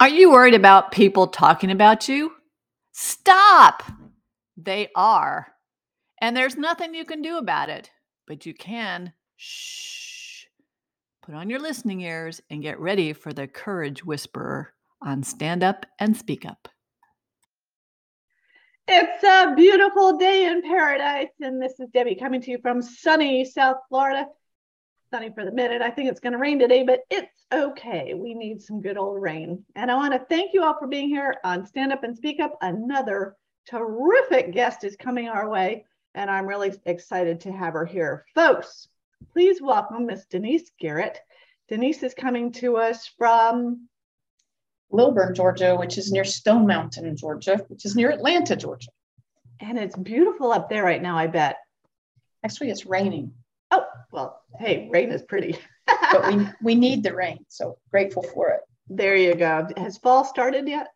Are you worried about people talking about you? Stop! They are. And there's nothing you can do about it, but you can shh. Put on your listening ears and get ready for the courage whisperer on Stand Up and Speak Up. It's a beautiful day in paradise, and this is Debbie coming to you from sunny South Florida. Sunny for the minute. I think it's going to rain today, but it's okay. We need some good old rain. And I want to thank you all for being here on Stand Up and Speak Up. Another terrific guest is coming our way, and I'm really excited to have her here. Folks, please welcome Miss Denise Garrett. Denise is coming to us from Lilburn, Georgia, which is near Stone Mountain, Georgia, which is near Atlanta, Georgia. And it's beautiful up there right now, I bet. Actually, it's raining. Well, hey, rain is pretty. but we we need the rain, so grateful for it. There you go. Has fall started yet?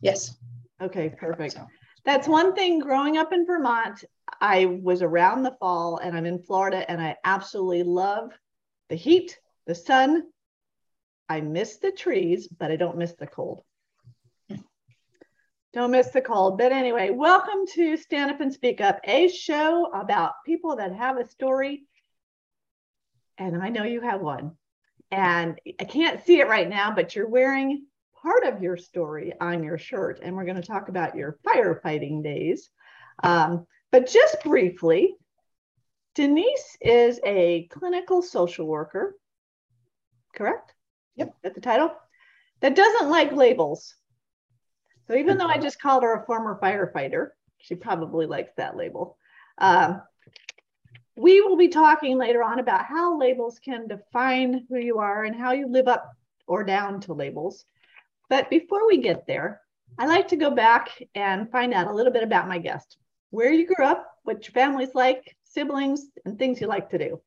Yes. Okay, perfect. So. That's one thing growing up in Vermont, I was around the fall and I'm in Florida and I absolutely love the heat, the sun. I miss the trees, but I don't miss the cold. Hmm. Don't miss the cold. But anyway, welcome to Stand Up and Speak Up, a show about people that have a story and I know you have one. And I can't see it right now, but you're wearing part of your story on your shirt. And we're going to talk about your firefighting days. Um, but just briefly, Denise is a clinical social worker, correct? Yep. At the title that doesn't like labels. So even though I just called her a former firefighter, she probably likes that label. Um, we will be talking later on about how labels can define who you are and how you live up or down to labels. But before we get there, I like to go back and find out a little bit about my guest, where you grew up, what your family's like, siblings, and things you like to do.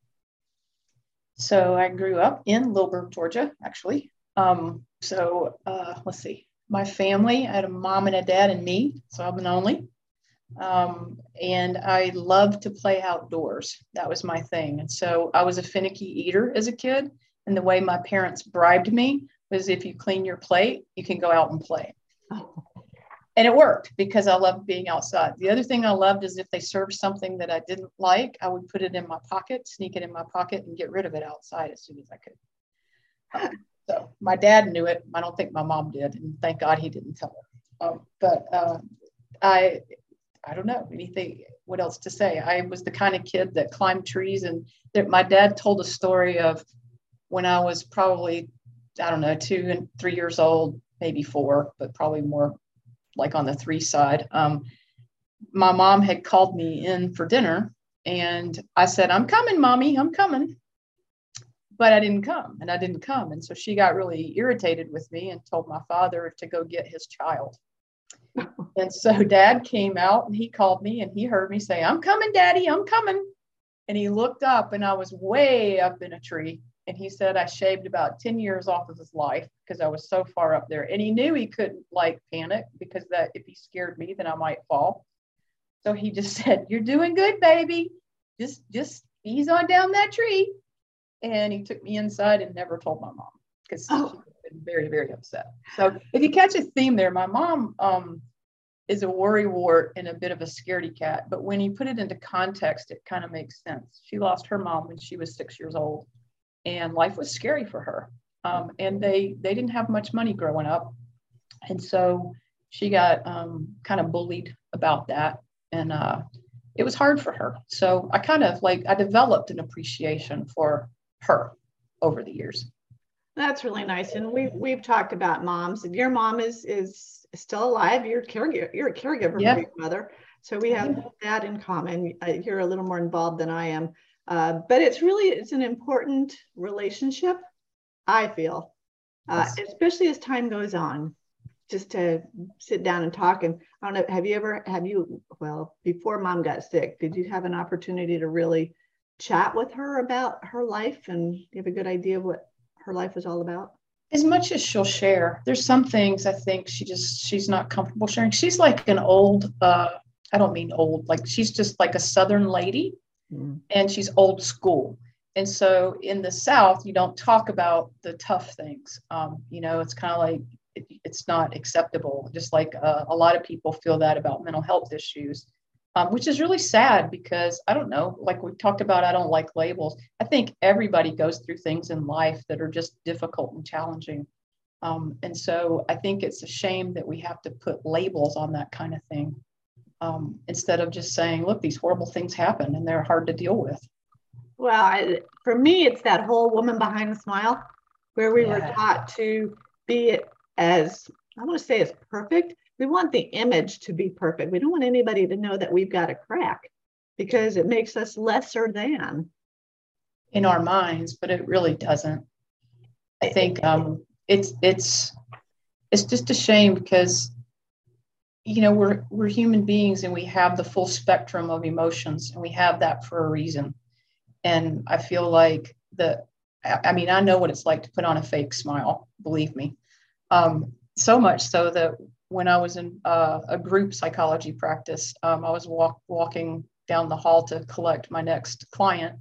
So I grew up in Lilburn, Georgia, actually. Um, so uh, let's see, my family, I had a mom and a dad and me, so I'm an only. Um, and I loved to play outdoors. That was my thing. And so I was a finicky eater as a kid. And the way my parents bribed me was if you clean your plate, you can go out and play. And it worked because I loved being outside. The other thing I loved is if they served something that I didn't like, I would put it in my pocket, sneak it in my pocket, and get rid of it outside as soon as I could. Um, so my dad knew it. I don't think my mom did, and thank God he didn't tell her. Um, but uh, I I don't know anything. What else to say? I was the kind of kid that climbed trees, and my dad told a story of when I was probably, I don't know, two and three years old, maybe four, but probably more like on the three side. Um, my mom had called me in for dinner, and I said, "I'm coming, mommy, I'm coming." But I didn't come, and I didn't come, and so she got really irritated with me and told my father to go get his child and so dad came out and he called me and he heard me say, I'm coming, daddy, I'm coming. And he looked up and I was way up in a tree. And he said I shaved about 10 years off of his life because I was so far up there. And he knew he couldn't like panic because that if he scared me, then I might fall. So he just said, You're doing good, baby. Just just ease on down that tree. And he took me inside and never told my mom because oh been very, very upset. So if you catch a theme there, my mom um, is a worry wart and a bit of a scaredy cat, but when you put it into context, it kind of makes sense. She lost her mom when she was six years old, and life was scary for her. Um, and they they didn't have much money growing up, and so she got um, kind of bullied about that, and uh, it was hard for her. So I kind of like I developed an appreciation for her over the years. That's really nice. And we've we've talked about moms, and your mom is is still alive. You're caregiver. You're a caregiver yeah. for your mother. So we have that in common. You're a little more involved than I am, uh, but it's really it's an important relationship. I feel, uh, yes. especially as time goes on, just to sit down and talk. And I don't know. Have you ever have you well before mom got sick? Did you have an opportunity to really chat with her about her life and you have a good idea of what her life is all about? As much as she'll share, there's some things I think she just she's not comfortable sharing. She's like an old, uh, I don't mean old, like she's just like a Southern lady, mm. and she's old school. And so in the South, you don't talk about the tough things. Um, you know, it's kind of like it, it's not acceptable. Just like uh, a lot of people feel that about mental health issues, um, which is really sad because I don't know, like we talked about, I don't like labels. I think everybody goes through things in life that are just difficult and challenging. Um, and so I think it's a shame that we have to put labels on that kind of thing um, instead of just saying, look, these horrible things happen and they're hard to deal with. Well, I, for me, it's that whole woman behind the smile where we yeah. were taught to be as, I want to say, as perfect. We want the image to be perfect. We don't want anybody to know that we've got a crack because it makes us lesser than. In our minds, but it really doesn't. I think um, it's it's it's just a shame because you know we're we're human beings and we have the full spectrum of emotions and we have that for a reason and i feel like the i mean i know what it's like to put on a fake smile believe me um, so much so that when i was in uh, a group psychology practice um, i was walk, walking down the hall to collect my next client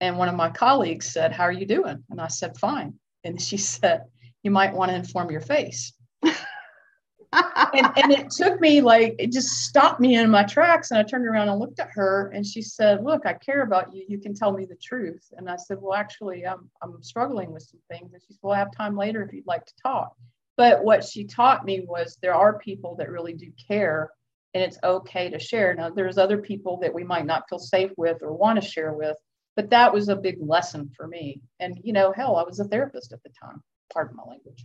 and one of my colleagues said how are you doing and i said fine and she said you might want to inform your face. and, and it took me like, it just stopped me in my tracks. And I turned around and looked at her and she said, Look, I care about you. You can tell me the truth. And I said, Well, actually, I'm, I'm struggling with some things. And she said, Well, I have time later if you'd like to talk. But what she taught me was there are people that really do care and it's okay to share. Now, there's other people that we might not feel safe with or want to share with, but that was a big lesson for me. And, you know, hell, I was a therapist at the time pardon my language.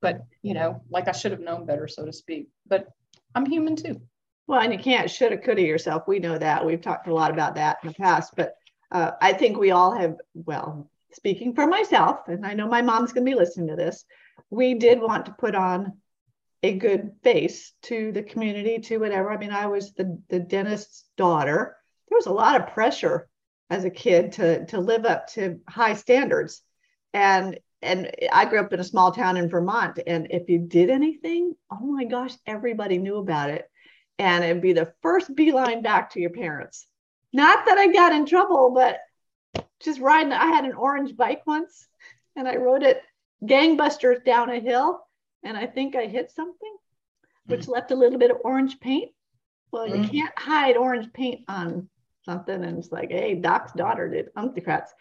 But, you know, like I should have known better, so to speak. But I'm human too. Well, and you can't shoulda, coulda yourself. We know that. We've talked a lot about that in the past. But uh, I think we all have, well, speaking for myself, and I know my mom's going to be listening to this, we did want to put on a good face to the community, to whatever. I mean, I was the, the dentist's daughter. There was a lot of pressure as a kid to, to live up to high standards. And and I grew up in a small town in Vermont. And if you did anything, oh my gosh, everybody knew about it. And it'd be the first beeline back to your parents. Not that I got in trouble, but just riding. I had an orange bike once and I rode it gangbusters down a hill. And I think I hit something, which mm. left a little bit of orange paint. Well, mm. you can't hide orange paint on something. And it's like, hey, Doc's daughter did umpty crats.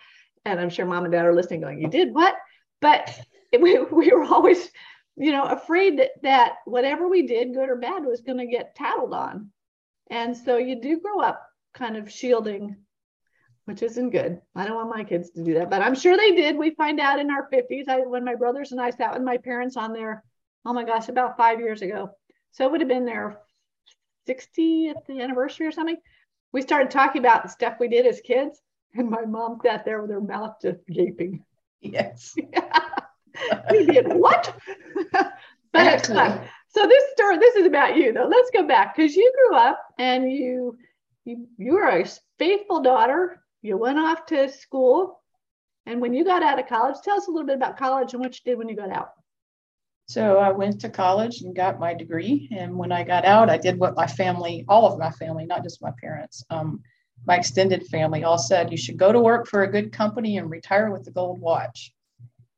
And I'm sure mom and dad are listening, going, You did what? but we, we were always you know afraid that, that whatever we did good or bad was going to get tattled on and so you do grow up kind of shielding which isn't good i don't want my kids to do that but i'm sure they did we find out in our 50s I, when my brothers and i sat with my parents on there oh my gosh about five years ago so it would have been their 60th anniversary or something we started talking about the stuff we did as kids and my mom sat there with her mouth just gaping Yes. we did what? but uh, so this story, this is about you though. Let's go back because you grew up and you you you were a faithful daughter. You went off to school, and when you got out of college, tell us a little bit about college and what you did when you got out. So I went to college and got my degree. And when I got out, I did what my family, all of my family, not just my parents, um, my extended family all said you should go to work for a good company and retire with the gold watch.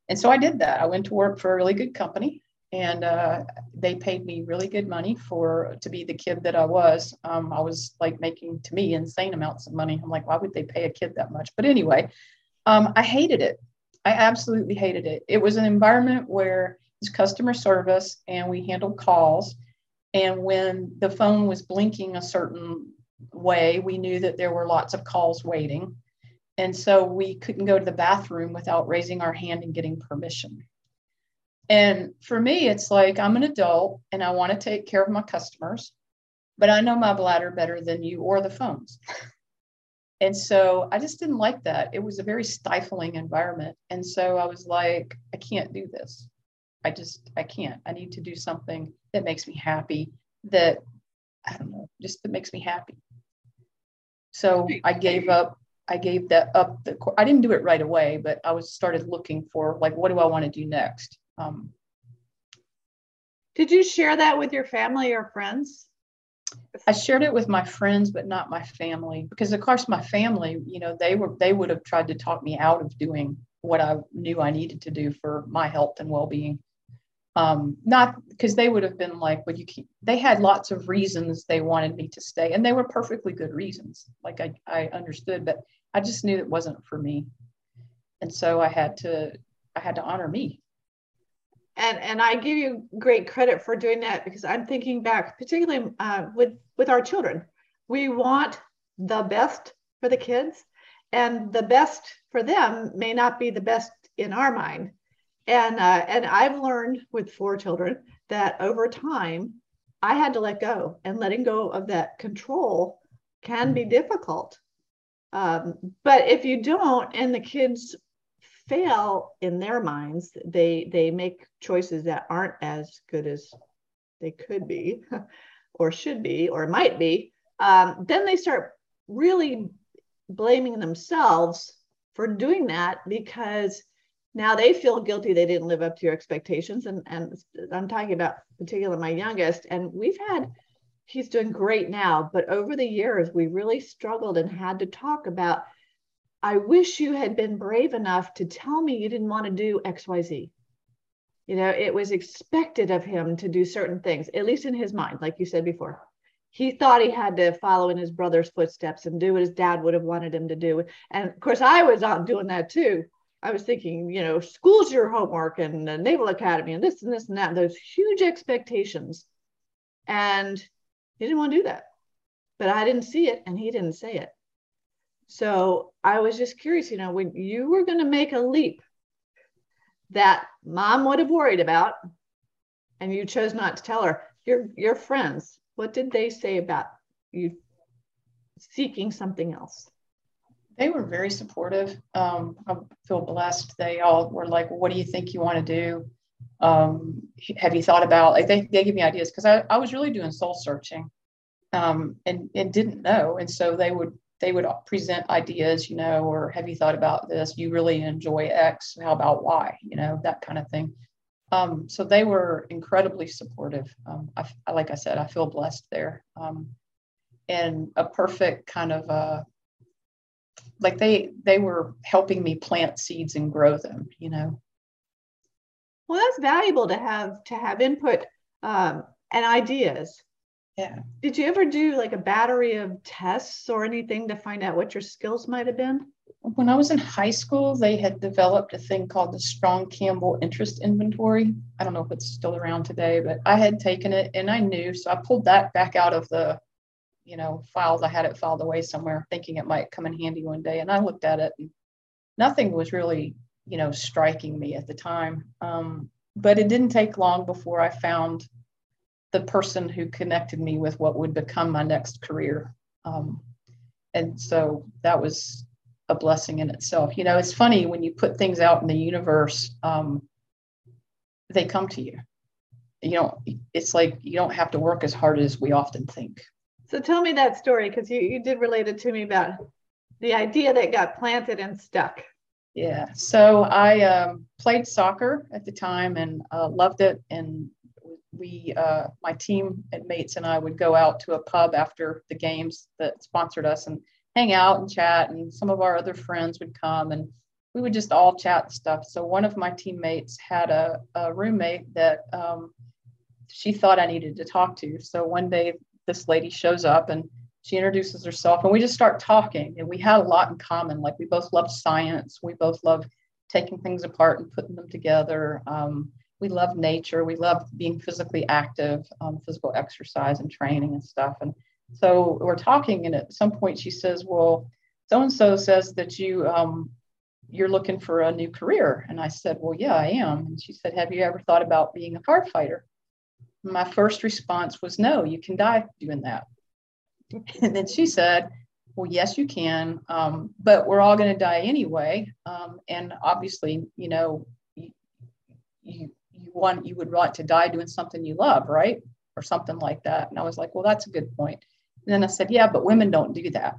And so I did that. I went to work for a really good company and uh, they paid me really good money for to be the kid that I was. Um, I was like making to me insane amounts of money. I'm like, why would they pay a kid that much? But anyway, um, I hated it. I absolutely hated it. It was an environment where it's customer service and we handled calls. And when the phone was blinking a certain way, we knew that there were lots of calls waiting. And so we couldn't go to the bathroom without raising our hand and getting permission. And for me, it's like I'm an adult and I want to take care of my customers, but I know my bladder better than you or the phones. and so I just didn't like that. It was a very stifling environment. And so I was like, I can't do this. I just, I can't. I need to do something that makes me happy, that I don't know, just that makes me happy. So I gave up. I gave that up. The I didn't do it right away, but I was started looking for like, what do I want to do next? Um, Did you share that with your family or friends? I shared it with my friends, but not my family, because of course my family, you know, they were they would have tried to talk me out of doing what I knew I needed to do for my health and well being. Um, not because they would have been like, well, you keep, they had lots of reasons they wanted me to stay, and they were perfectly good reasons. Like I, I understood, but I just knew it wasn't for me. And so I had to, I had to honor me. And, and I give you great credit for doing that because I'm thinking back, particularly uh, with, with our children. We want the best for the kids, and the best for them may not be the best in our mind and uh, and I've learned with four children that over time I had to let go, and letting go of that control can be difficult. Um, but if you don't, and the kids fail in their minds, they they make choices that aren't as good as they could be, or should be, or might be. Um, then they start really blaming themselves for doing that because now they feel guilty they didn't live up to your expectations and and i'm talking about particularly my youngest and we've had he's doing great now but over the years we really struggled and had to talk about i wish you had been brave enough to tell me you didn't want to do xyz you know it was expected of him to do certain things at least in his mind like you said before he thought he had to follow in his brother's footsteps and do what his dad would have wanted him to do and of course i was out doing that too I was thinking, you know, school's your homework and the Naval Academy and this and this and that, those huge expectations. And he didn't want to do that. But I didn't see it and he didn't say it. So I was just curious, you know, when you were going to make a leap that mom would have worried about and you chose not to tell her, your your friends, what did they say about you seeking something else? they were very supportive. Um, I feel blessed. They all were like, "What do you think you want to do? Um, have you thought about?" Like they they give me ideas because I, I was really doing soul searching, um, and and didn't know, and so they would they would present ideas, you know, or have you thought about this? You really enjoy X. How about Y? You know, that kind of thing. Um, so they were incredibly supportive. Um, I, like I said, I feel blessed there. Um, and a perfect kind of uh, like they they were helping me plant seeds and grow them you know well that's valuable to have to have input um, and ideas yeah did you ever do like a battery of tests or anything to find out what your skills might have been when i was in high school they had developed a thing called the strong campbell interest inventory i don't know if it's still around today but i had taken it and i knew so i pulled that back out of the you know, files. I had it filed away somewhere thinking it might come in handy one day. And I looked at it and nothing was really, you know, striking me at the time. Um, but it didn't take long before I found the person who connected me with what would become my next career. Um, and so that was a blessing in itself. You know, it's funny when you put things out in the universe, um, they come to you. You know, it's like you don't have to work as hard as we often think. So tell me that story because you, you did relate it to me about the idea that got planted and stuck. Yeah. So I um, played soccer at the time and uh, loved it. And we, uh, my team mates and I would go out to a pub after the games that sponsored us and hang out and chat. And some of our other friends would come and we would just all chat and stuff. So one of my teammates had a, a roommate that um, she thought I needed to talk to. So one day this lady shows up and she introduces herself and we just start talking and we had a lot in common like we both love science we both love taking things apart and putting them together um, we love nature we love being physically active um, physical exercise and training and stuff and so we're talking and at some point she says well so and so says that you um, you're looking for a new career and i said well yeah i am and she said have you ever thought about being a firefighter my first response was, no, you can die doing that. And then she said, well, yes, you can, um, but we're all going to die anyway. Um, and obviously, you know, you, you, you want, you would want to die doing something you love, right? Or something like that. And I was like, well, that's a good point. And then I said, yeah, but women don't do that.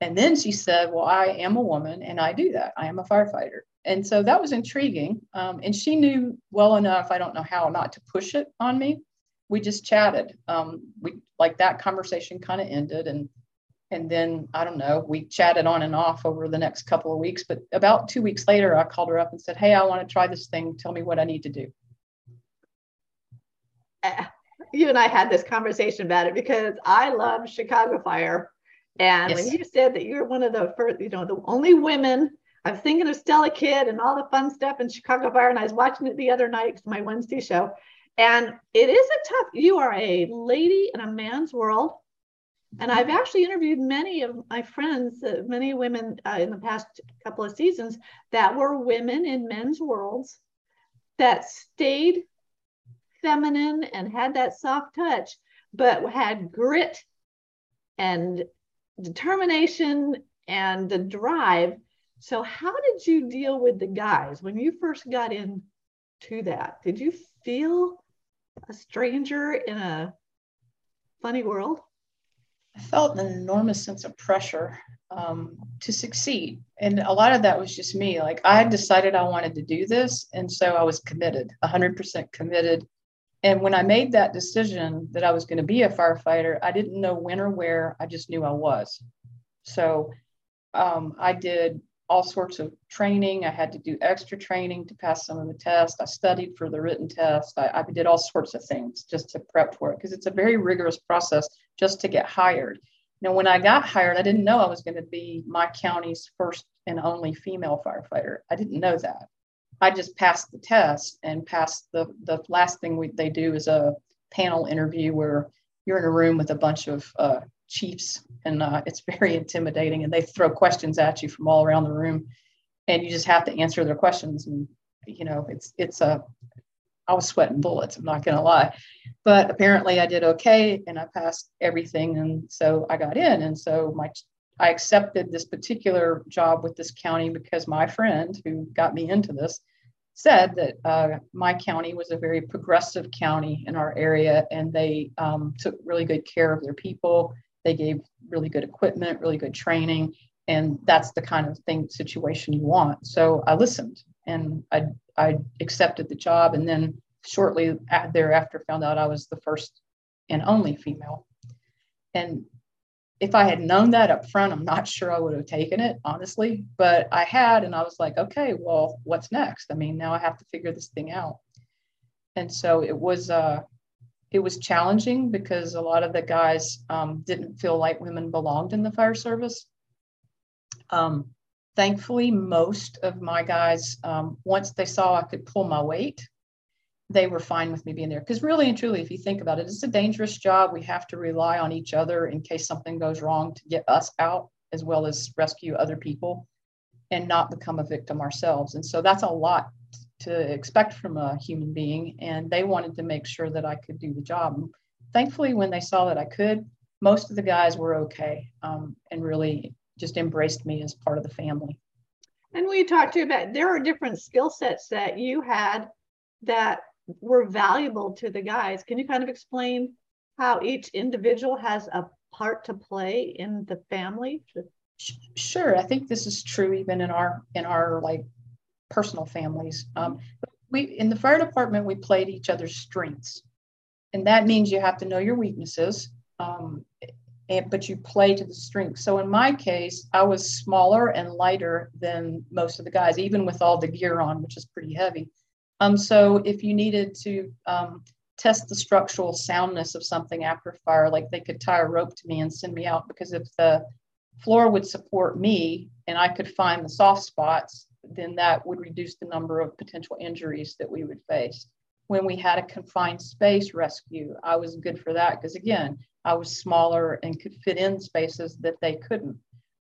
And then she said, well, I am a woman and I do that. I am a firefighter and so that was intriguing. Um, and she knew well enough, I don't know how, not to push it on me. We just chatted. Um, we like that conversation kind of ended, and and then I don't know, we chatted on and off over the next couple of weeks. But about two weeks later, I called her up and said, "Hey, I want to try this thing. Tell me what I need to do." Eh, you and I had this conversation about it because I love Chicago Fire. And yes. when you said that you're one of the first, you know, the only women, I was thinking of Stella Kidd and all the fun stuff in Chicago Fire. And I was watching it the other night, my Wednesday show. And it is a tough, you are a lady in a man's world. And I've actually interviewed many of my friends, uh, many women uh, in the past couple of seasons that were women in men's worlds that stayed feminine and had that soft touch, but had grit and determination and the drive. So, how did you deal with the guys when you first got into that? Did you feel a stranger in a funny world? I felt an enormous sense of pressure um, to succeed. And a lot of that was just me. Like I decided I wanted to do this. And so I was committed, 100% committed. And when I made that decision that I was going to be a firefighter, I didn't know when or where. I just knew I was. So um, I did all sorts of training. I had to do extra training to pass some of the tests. I studied for the written test. I, I did all sorts of things just to prep for it because it's a very rigorous process just to get hired. Now, when I got hired, I didn't know I was going to be my county's first and only female firefighter. I didn't know that. I just passed the test and passed the the last thing we, they do is a panel interview where you're in a room with a bunch of uh, chiefs and uh, it's very intimidating and they throw questions at you from all around the room and you just have to answer their questions and you know it's it's a I was sweating bullets, I'm not going to lie. But apparently I did okay and I passed everything. And so I got in. And so my I accepted this particular job with this county because my friend who got me into this said that uh, my county was a very progressive county in our area and they um, took really good care of their people. They gave really good equipment, really good training. And that's the kind of thing situation you want. So I listened and I I accepted the job, and then shortly thereafter found out I was the first and only female. And if I had known that up front, I'm not sure I would have taken it, honestly. But I had, and I was like, okay, well, what's next? I mean, now I have to figure this thing out. And so it was uh, it was challenging because a lot of the guys um, didn't feel like women belonged in the fire service. Um, thankfully, most of my guys, um, once they saw I could pull my weight, they were fine with me being there. Because really and truly, if you think about it, it's a dangerous job. We have to rely on each other in case something goes wrong to get us out, as well as rescue other people and not become a victim ourselves. And so that's a lot to expect from a human being. And they wanted to make sure that I could do the job. And thankfully, when they saw that I could, most of the guys were okay um, and really just embraced me as part of the family. And we talked to you about there are different skill sets that you had that were valuable to the guys. Can you kind of explain how each individual has a part to play in the family? Sure, I think this is true even in our in our like personal families. Um, we in the fire department we played each other's strengths, and that means you have to know your weaknesses. Um, but you play to the strength. So in my case, I was smaller and lighter than most of the guys, even with all the gear on, which is pretty heavy. Um, so if you needed to um, test the structural soundness of something after fire, like they could tie a rope to me and send me out because if the floor would support me and I could find the soft spots, then that would reduce the number of potential injuries that we would face. When we had a confined space rescue, I was good for that because again, I was smaller and could fit in spaces that they couldn't.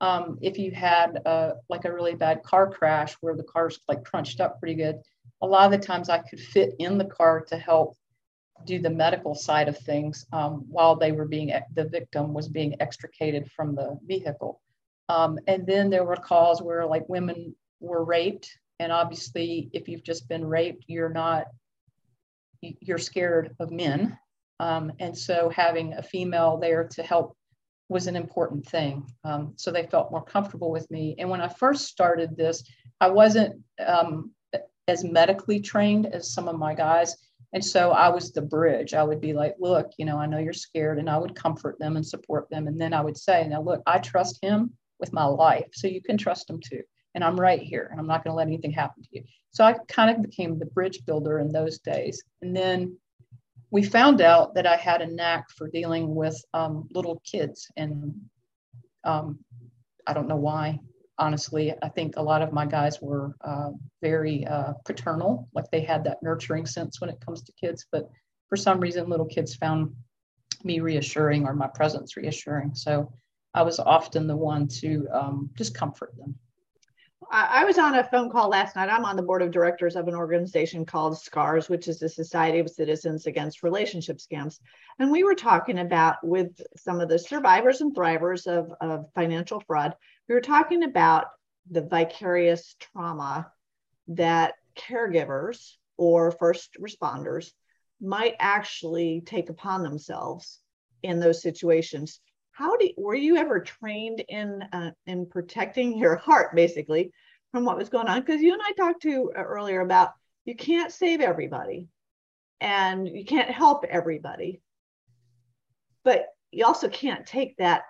Um, if you had a, like a really bad car crash where the car's like crunched up pretty good, a lot of the times I could fit in the car to help do the medical side of things um, while they were being the victim was being extricated from the vehicle. Um, and then there were calls where like women were raped, and obviously, if you've just been raped, you're not you're scared of men um, and so having a female there to help was an important thing. Um, so they felt more comfortable with me. And when I first started this, I wasn't um, as medically trained as some of my guys. And so I was the bridge. I would be like, look, you know, I know you're scared. And I would comfort them and support them. And then I would say, now, look, I trust him with my life. So you can trust him too. And I'm right here and I'm not going to let anything happen to you. So I kind of became the bridge builder in those days. And then we found out that I had a knack for dealing with um, little kids. And um, I don't know why, honestly. I think a lot of my guys were uh, very uh, paternal, like they had that nurturing sense when it comes to kids. But for some reason, little kids found me reassuring or my presence reassuring. So I was often the one to um, just comfort them. I was on a phone call last night. I'm on the board of directors of an organization called SCARS, which is the Society of Citizens Against Relationship Scams. And we were talking about with some of the survivors and thrivers of, of financial fraud, we were talking about the vicarious trauma that caregivers or first responders might actually take upon themselves in those situations how do were you ever trained in uh, in protecting your heart basically from what was going on? Because you and i talked to uh, earlier about you can't save everybody and you can't help everybody but you also can't take that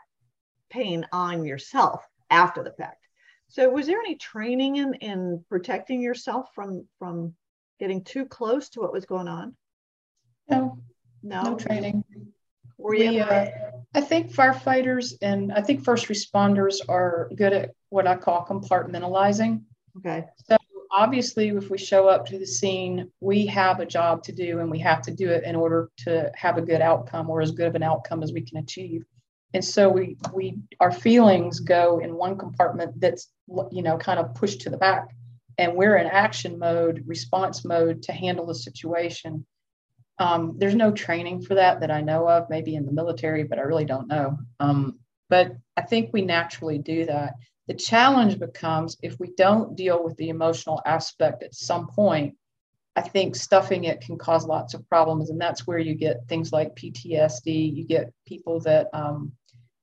pain on yourself after the fact. So was there any training in in protecting yourself from from getting too close to what was going on? No. No, no training. Were you we, uh, I think firefighters and I think first responders are good at what I call compartmentalizing. Okay. So obviously, if we show up to the scene, we have a job to do and we have to do it in order to have a good outcome or as good of an outcome as we can achieve. And so we we our feelings go in one compartment that's you know kind of pushed to the back, and we're in action mode, response mode to handle the situation. Um, there's no training for that that I know of, maybe in the military, but I really don't know. Um, but I think we naturally do that. The challenge becomes if we don't deal with the emotional aspect at some point, I think stuffing it can cause lots of problems. And that's where you get things like PTSD, you get people that um,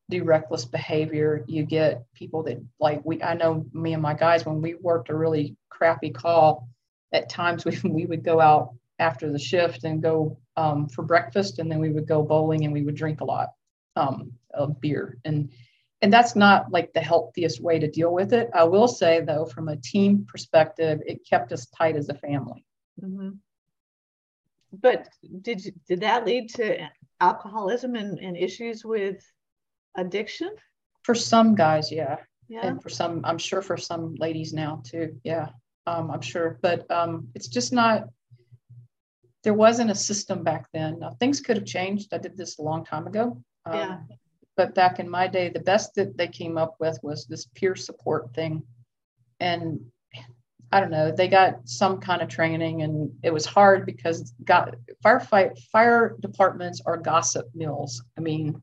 do reckless behavior, you get people that, like, we, I know me and my guys, when we worked a really crappy call, at times we, we would go out after the shift and go um, for breakfast, and then we would go bowling and we would drink a lot um, of beer. And and that's not like the healthiest way to deal with it. I will say though, from a team perspective, it kept us tight as a family. Mm-hmm. But did did that lead to alcoholism and, and issues with addiction? For some guys, yeah. Yeah. And for some, I'm sure for some ladies now too. Yeah. Um, I'm sure. But um, it's just not there wasn't a system back then. Now, things could have changed. I did this a long time ago. Um, yeah. But back in my day, the best that they came up with was this peer support thing. And I don't know, they got some kind of training and it was hard because got firefight fire departments are gossip mills. I mean,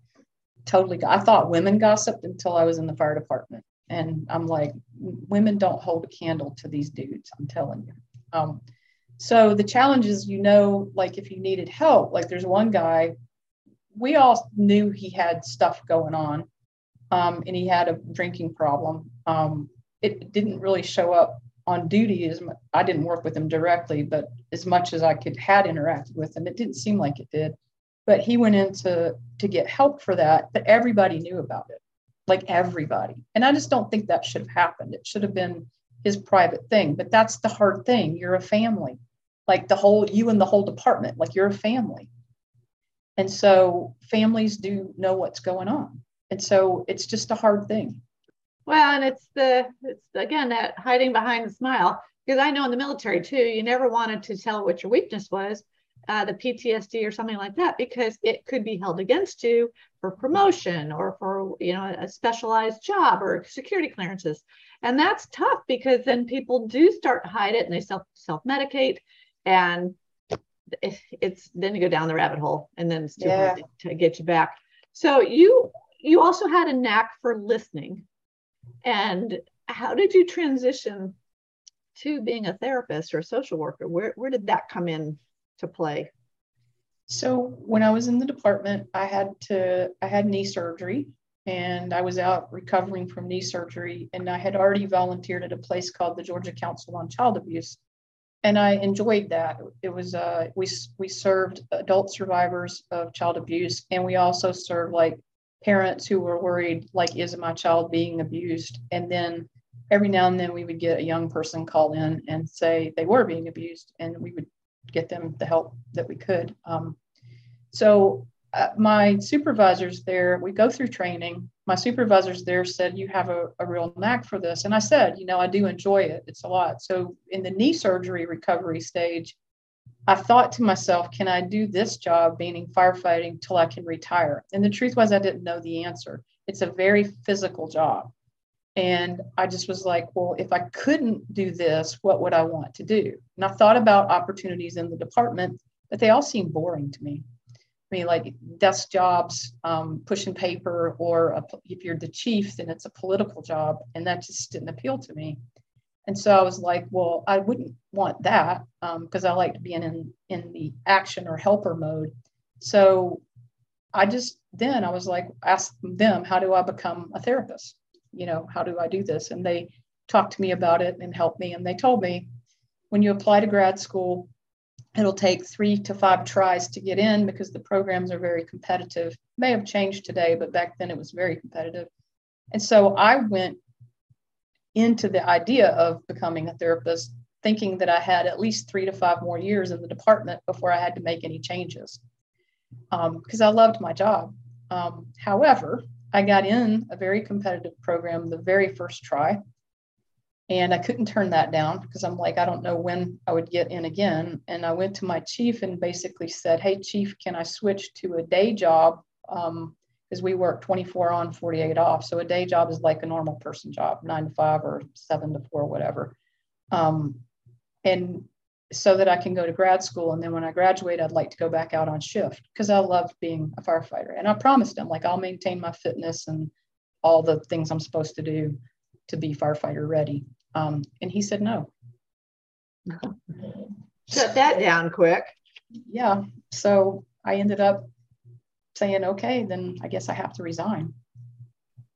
totally I thought women gossiped until I was in the fire department. And I'm like, women don't hold a candle to these dudes, I'm telling you. Um, so the challenge is, you know, like if you needed help, like there's one guy, we all knew he had stuff going on um, and he had a drinking problem. Um, it didn't really show up on duty as I didn't work with him directly, but as much as I could had interacted with him, it didn't seem like it did. But he went in to, to get help for that, but everybody knew about it, like everybody. And I just don't think that should have happened. It should have been his private thing, but that's the hard thing. You're a family. Like the whole you and the whole department like you're a family. And so families do know what's going on. And so it's just a hard thing. Well and it's the it's again that hiding behind the smile because i know in the military too you never wanted to tell what your weakness was uh, the ptsd or something like that because it could be held against you for promotion or for you know a specialized job or security clearances and that's tough because then people do start to hide it and they self self medicate and it's then you go down the rabbit hole and then it's too yeah. hard to get you back. So you you also had a knack for listening. And how did you transition to being a therapist or a social worker? Where, where did that come in to play? So when i was in the department i had to i had knee surgery and i was out recovering from knee surgery and i had already volunteered at a place called the georgia council on child abuse and I enjoyed that. It was uh, we we served adult survivors of child abuse, and we also served like parents who were worried, like, is my child being abused? And then every now and then we would get a young person call in and say they were being abused, and we would get them the help that we could. Um, So uh, my supervisors there, we go through training. My supervisors there said, You have a, a real knack for this. And I said, You know, I do enjoy it. It's a lot. So in the knee surgery recovery stage, I thought to myself, Can I do this job, meaning firefighting, till I can retire? And the truth was, I didn't know the answer. It's a very physical job. And I just was like, well, if I couldn't do this, what would I want to do? And I thought about opportunities in the department, but they all seemed boring to me. I mean, like desk jobs, um, pushing paper, or a, if you're the chief, then it's a political job. And that just didn't appeal to me. And so I was like, well, I wouldn't want that because um, I like being in, in the action or helper mode. So I just then I was like, ask them, how do I become a therapist? you know, how do I do this? And they talked to me about it and helped me. And they told me when you apply to grad school, it'll take three to five tries to get in because the programs are very competitive. May have changed today, but back then it was very competitive. And so I went into the idea of becoming a therapist thinking that I had at least three to five more years in the department before I had to make any changes because um, I loved my job. Um, however, I got in a very competitive program the very first try. And I couldn't turn that down because I'm like, I don't know when I would get in again. And I went to my chief and basically said, Hey, chief, can I switch to a day job? Because um, we work 24 on, 48 off. So a day job is like a normal person job, nine to five or seven to four, whatever. Um, and so that I can go to grad school. And then when I graduate, I'd like to go back out on shift because I love being a firefighter. And I promised him, like, I'll maintain my fitness and all the things I'm supposed to do to be firefighter ready. Um, and he said no. Shut that down quick. Yeah. So I ended up saying, okay, then I guess I have to resign.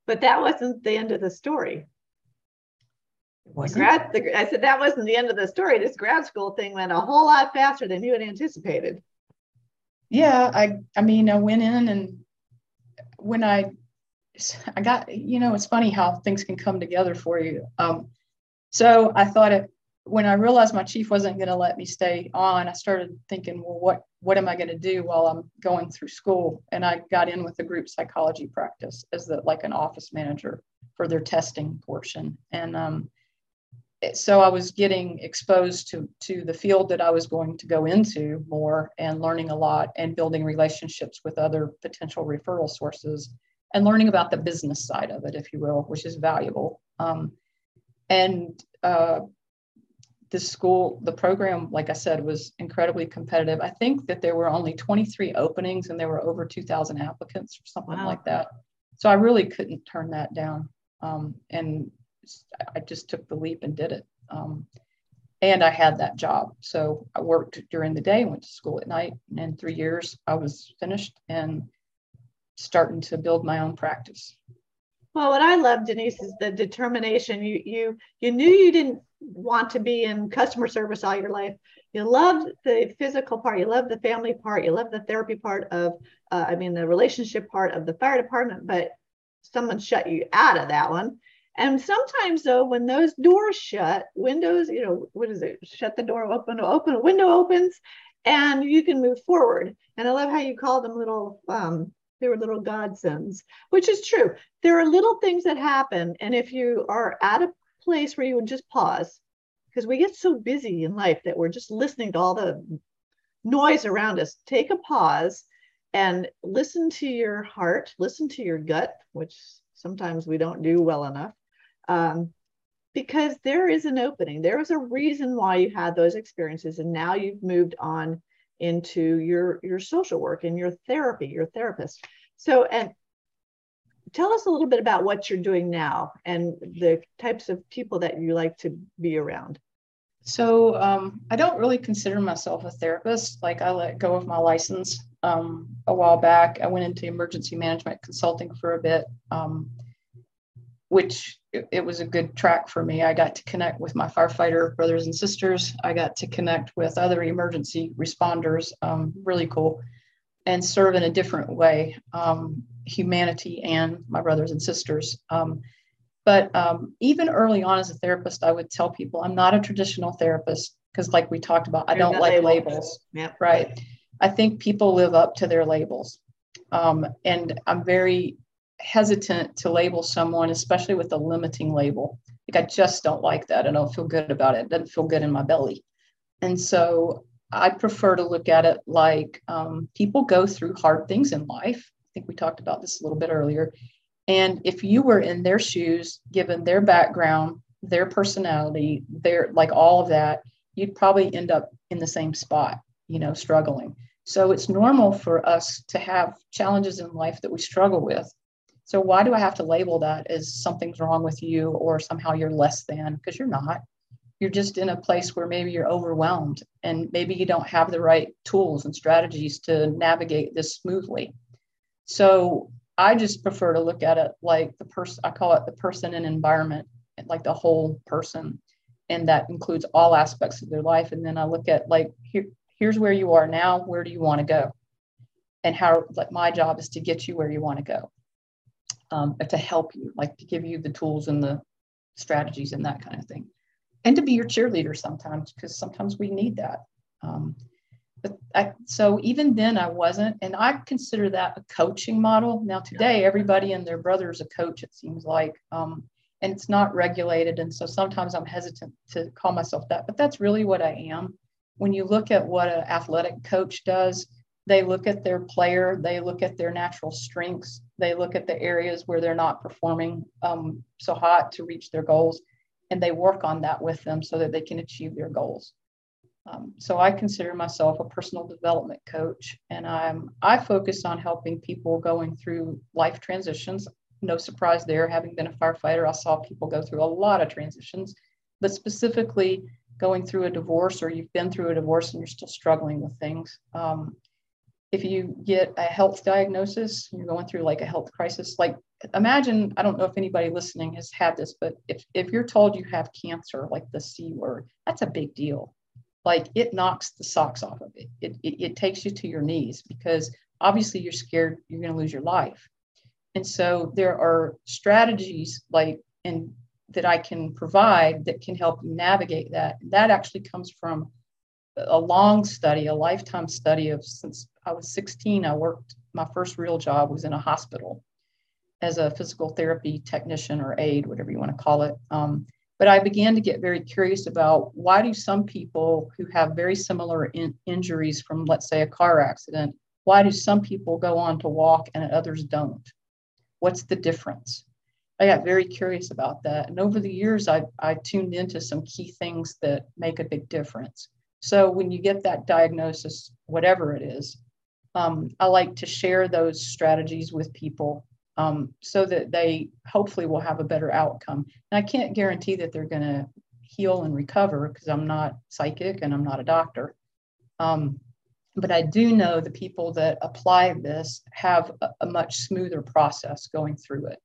But that wasn't the end of the story. Was grad, the, I said that wasn't the end of the story. This grad school thing went a whole lot faster than you had anticipated. Yeah, I I mean I went in and when I I got you know it's funny how things can come together for you. Um, so I thought it when I realized my chief wasn't going to let me stay on. I started thinking, well, what what am I going to do while I'm going through school? And I got in with the group psychology practice as the like an office manager for their testing portion and um, so I was getting exposed to to the field that I was going to go into more and learning a lot and building relationships with other potential referral sources and learning about the business side of it, if you will, which is valuable. Um, and uh, the school, the program, like I said, was incredibly competitive. I think that there were only 23 openings and there were over 2,000 applicants or something wow. like that. So I really couldn't turn that down. Um, and I just took the leap and did it. Um, and I had that job. So I worked during the day, went to school at night, and in three years I was finished and starting to build my own practice. Well, what I love, Denise, is the determination. You you you knew you didn't want to be in customer service all your life. You loved the physical part. You loved the family part. You loved the therapy part of, uh, I mean, the relationship part of the fire department. But someone shut you out of that one, and sometimes though, when those doors shut, windows, you know, what is it? Shut the door, open, open, a window opens, and you can move forward. And I love how you call them little, um, they were little godsends, which is true. There are little things that happen. And if you are at a place where you would just pause, because we get so busy in life that we're just listening to all the noise around us, take a pause and listen to your heart, listen to your gut, which sometimes we don't do well enough um, because there is an opening. There is a reason why you had those experiences, and now you've moved on into your your social work and your therapy, your therapist. So, and tell us a little bit about what you're doing now and the types of people that you like to be around. So, um, I don't really consider myself a therapist. Like, I let go of my license um, a while back. I went into emergency management consulting for a bit. Um, which it, it, was a good track for me. I got to connect with my firefighter brothers and sisters. I got to connect with other emergency responders, um, really cool, and serve in a different way, um, humanity and my brothers and sisters. Um, but um, even early on as a therapist, I would tell people I'm not a traditional therapist because, like we talked about, I don't like labels. Yep. Right. I think people live up to their labels. Um, and I'm very hesitant to label someone, especially with a limiting label. Like I just don't like that. I don't feel good about it. It doesn't feel good in my belly. And so I prefer to look at it like um, people go through hard things in life. I think we talked about this a little bit earlier. And if you were in their shoes, given their background, their personality, their like all of that, you'd probably end up in the same spot, you know, struggling. So it's normal for us to have challenges in life that we struggle with. So why do I have to label that as something's wrong with you or somehow you're less than? Because you're not. You're just in a place where maybe you're overwhelmed and maybe you don't have the right tools and strategies to navigate this smoothly. So I just prefer to look at it like the person, I call it the person and environment, like the whole person. And that includes all aspects of their life. And then I look at like, here, here's where you are now. Where do you want to go? And how, like, my job is to get you where you want to go, um, to help you, like to give you the tools and the strategies and that kind of thing. And to be your cheerleader sometimes, because sometimes we need that. Um, but I, so even then I wasn't, and I consider that a coaching model. Now today, everybody and their brother is a coach. It seems like, um, and it's not regulated, and so sometimes I'm hesitant to call myself that. But that's really what I am. When you look at what an athletic coach does, they look at their player, they look at their natural strengths, they look at the areas where they're not performing um, so hot to reach their goals, and they work on that with them so that they can achieve their goals. Um, so I consider myself a personal development coach, and I'm I focus on helping people going through life transitions. No surprise there, having been a firefighter, I saw people go through a lot of transitions, but specifically going through a divorce or you've been through a divorce and you're still struggling with things. Um, if you get a health diagnosis, you're going through like a health crisis. Like imagine, I don't know if anybody listening has had this, but if if you're told you have cancer, like the C word, that's a big deal like it knocks the socks off of it. It, it, it takes you to your knees because obviously you're scared you're going to lose your life. And so there are strategies like and that I can provide that can help you navigate that. That actually comes from a long study, a lifetime study of since I was 16, I worked, my first real job was in a hospital as a physical therapy technician or aide, whatever you want to call it. Um, but I began to get very curious about why do some people who have very similar in- injuries from, let's say, a car accident, why do some people go on to walk and others don't? What's the difference? I got very curious about that. And over the years, I, I tuned into some key things that make a big difference. So when you get that diagnosis, whatever it is, um, I like to share those strategies with people um, so that they hopefully will have a better outcome. And I can't guarantee that they're going to heal and recover because I'm not psychic and I'm not a doctor. Um, but I do know the people that apply this have a, a much smoother process going through it.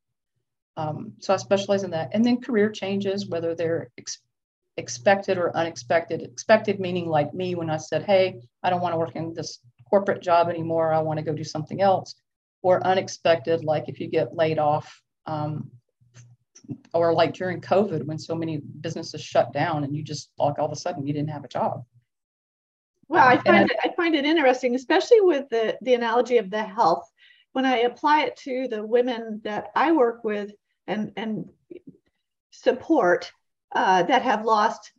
Um, so I specialize in that. And then career changes, whether they're ex- expected or unexpected. Expected meaning like me when I said, hey, I don't want to work in this corporate job anymore. I want to go do something else or unexpected, like if you get laid off, um, or like during COVID when so many businesses shut down and you just like all of a sudden you didn't have a job. Well, I find it, I find it interesting, especially with the the analogy of the health. When I apply it to the women that I work with and and support uh, that have lost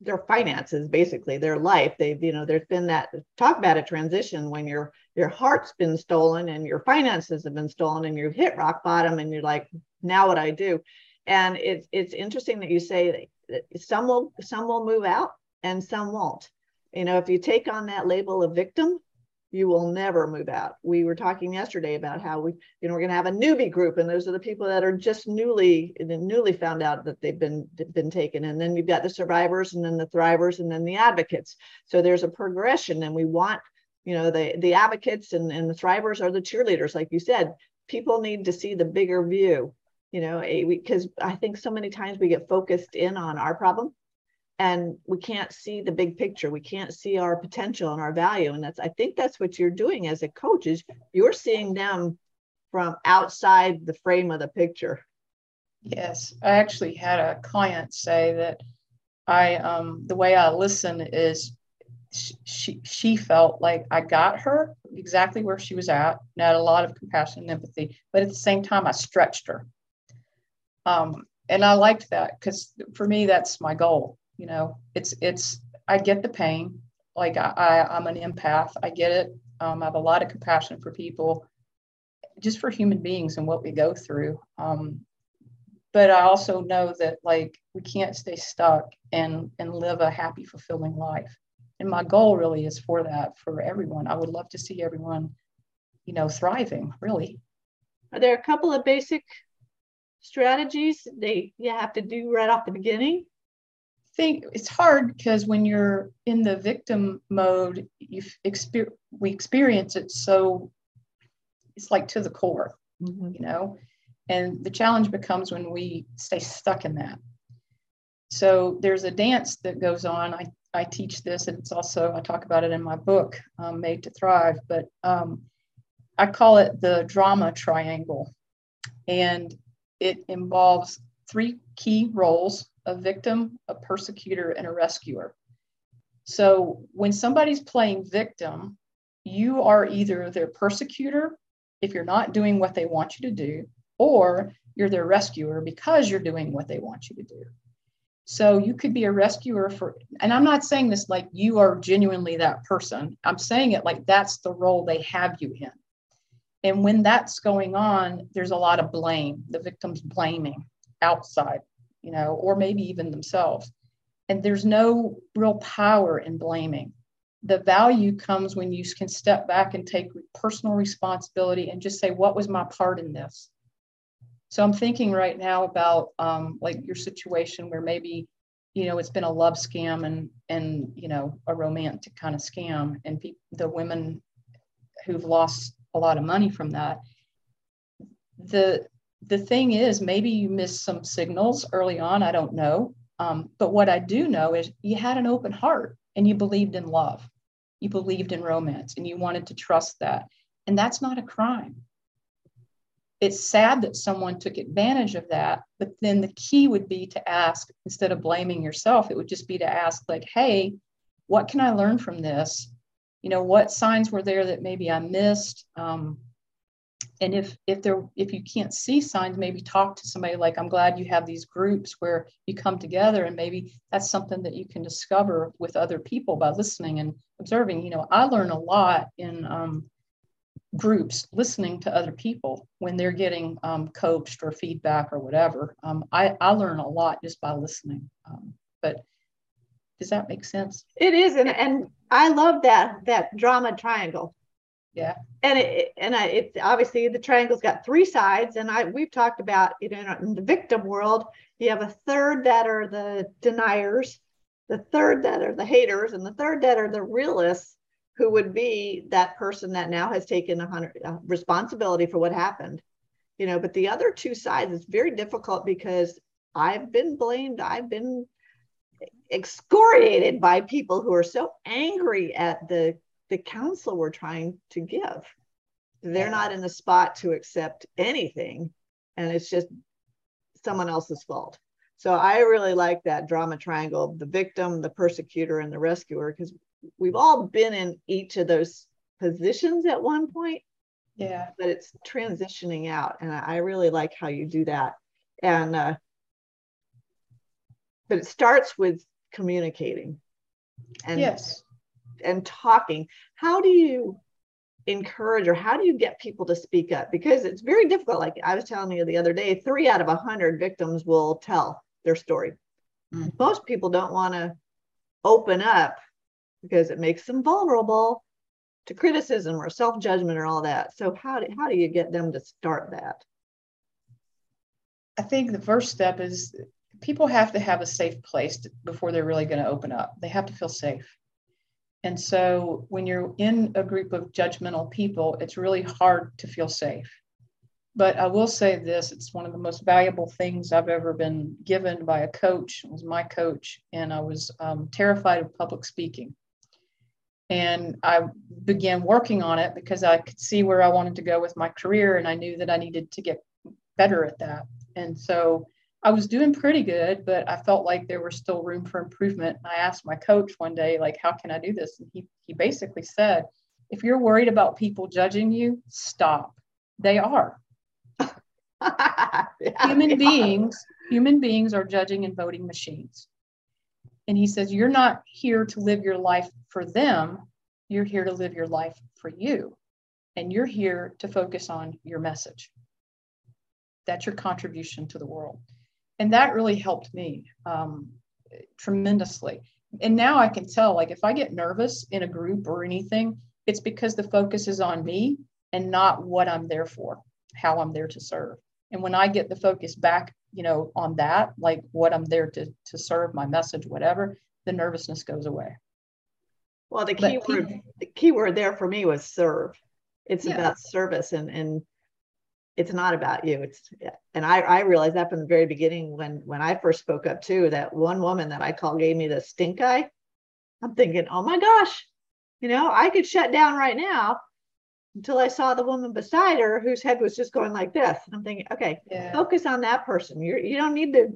their finances basically their life. They've you know there's been that talk about a transition when your your heart's been stolen and your finances have been stolen and you've hit rock bottom and you're like now what i do? And it's it's interesting that you say that some will some will move out and some won't. You know if you take on that label of victim you will never move out. We were talking yesterday about how we, you know, we're going to have a newbie group, and those are the people that are just newly, newly found out that they've been been taken. And then you've got the survivors, and then the thrivers, and then the advocates. So there's a progression, and we want, you know, the the advocates and, and the thrivers are the cheerleaders, like you said. People need to see the bigger view, you know, because I think so many times we get focused in on our problem and we can't see the big picture we can't see our potential and our value and that's i think that's what you're doing as a coach is you're seeing them from outside the frame of the picture yes i actually had a client say that i um, the way i listen is she she felt like I got her exactly where she was at, and had a lot of compassion and empathy. But at the same time, I stretched her. Um, and I liked that because for me, that's my goal. You know, it's it's I get the pain. Like I, I am an empath. I get it. Um, I have a lot of compassion for people, just for human beings and what we go through. Um, but I also know that like we can't stay stuck and and live a happy, fulfilling life. And my goal really is for that for everyone. I would love to see everyone, you know, thriving. Really. Are there a couple of basic strategies they you have to do right off the beginning? Think it's hard because when you're in the victim mode, you experience we experience it so it's like to the core, mm-hmm. you know. And the challenge becomes when we stay stuck in that. So there's a dance that goes on. I, I teach this, and it's also, I talk about it in my book, um, Made to Thrive, but um, I call it the drama triangle. And it involves three key roles a victim, a persecutor, and a rescuer. So when somebody's playing victim, you are either their persecutor if you're not doing what they want you to do, or you're their rescuer because you're doing what they want you to do. So you could be a rescuer for, and I'm not saying this like you are genuinely that person. I'm saying it like that's the role they have you in. And when that's going on, there's a lot of blame. The victim's blaming outside, you know, or maybe even themselves. And there's no real power in blaming. The value comes when you can step back and take personal responsibility and just say, what was my part in this? So I'm thinking right now about um, like your situation where maybe, you know, it's been a love scam and and you know a romantic kind of scam, and pe- the women who've lost a lot of money from that. The the thing is, maybe you missed some signals early on. I don't know. Um, but what I do know is you had an open heart and you believed in love. You believed in romance and you wanted to trust that. And that's not a crime it's sad that someone took advantage of that but then the key would be to ask instead of blaming yourself it would just be to ask like hey what can i learn from this you know what signs were there that maybe i missed um, and if if there if you can't see signs maybe talk to somebody like i'm glad you have these groups where you come together and maybe that's something that you can discover with other people by listening and observing you know i learn a lot in um, groups listening to other people when they're getting um, coached or feedback or whatever. Um, I, I learn a lot just by listening. Um, but does that make sense? It is, and and I love that that drama triangle. Yeah. And it and I, it's obviously the triangle's got three sides, and I we've talked about you know in the victim world you have a third that are the deniers, the third that are the haters, and the third that are the realists who would be that person that now has taken a hundred uh, responsibility for what happened you know but the other two sides it's very difficult because i've been blamed i've been excoriated by people who are so angry at the the counsel we're trying to give they're not in the spot to accept anything and it's just someone else's fault so i really like that drama triangle the victim the persecutor and the rescuer because we've all been in each of those positions at one point. Yeah. But it's transitioning out. And I, really like how you do that. And, uh, but it starts with communicating and, yes. And talking. How do you encourage or how do you get people to speak up? Because it's very difficult. Like I was telling you the other day, three out of a hundred victims will tell their story. Mm. Most people don't want to open up because it makes them vulnerable to criticism or self-judgment or all that. So how do, how do you get them to start that? I think the first step is people have to have a safe place to, before they're really going to open up. They have to feel safe. And so when you're in a group of judgmental people, it's really hard to feel safe. But I will say this it's one of the most valuable things I've ever been given by a coach. It was my coach, and I was um, terrified of public speaking. And I began working on it because I could see where I wanted to go with my career. And I knew that I needed to get better at that. And so I was doing pretty good, but I felt like there was still room for improvement. I asked my coach one day, like, how can I do this? And he, he basically said, if you're worried about people judging you, stop. They are. yeah, human beings, human beings are judging and voting machines. And he says, You're not here to live your life for them. You're here to live your life for you. And you're here to focus on your message. That's your contribution to the world. And that really helped me um, tremendously. And now I can tell, like, if I get nervous in a group or anything, it's because the focus is on me and not what I'm there for, how I'm there to serve. And when I get the focus back you know, on that, like what I'm there to to serve, my message, whatever, the nervousness goes away. Well, the key but word the key word there for me was serve. It's yeah. about service and and it's not about you. It's and I, I realized that from the very beginning when when I first spoke up too, that one woman that I call gave me the stink eye. I'm thinking, oh my gosh, you know, I could shut down right now until I saw the woman beside her whose head was just going like this. And I'm thinking, okay, yeah. focus on that person. You're you don't need to.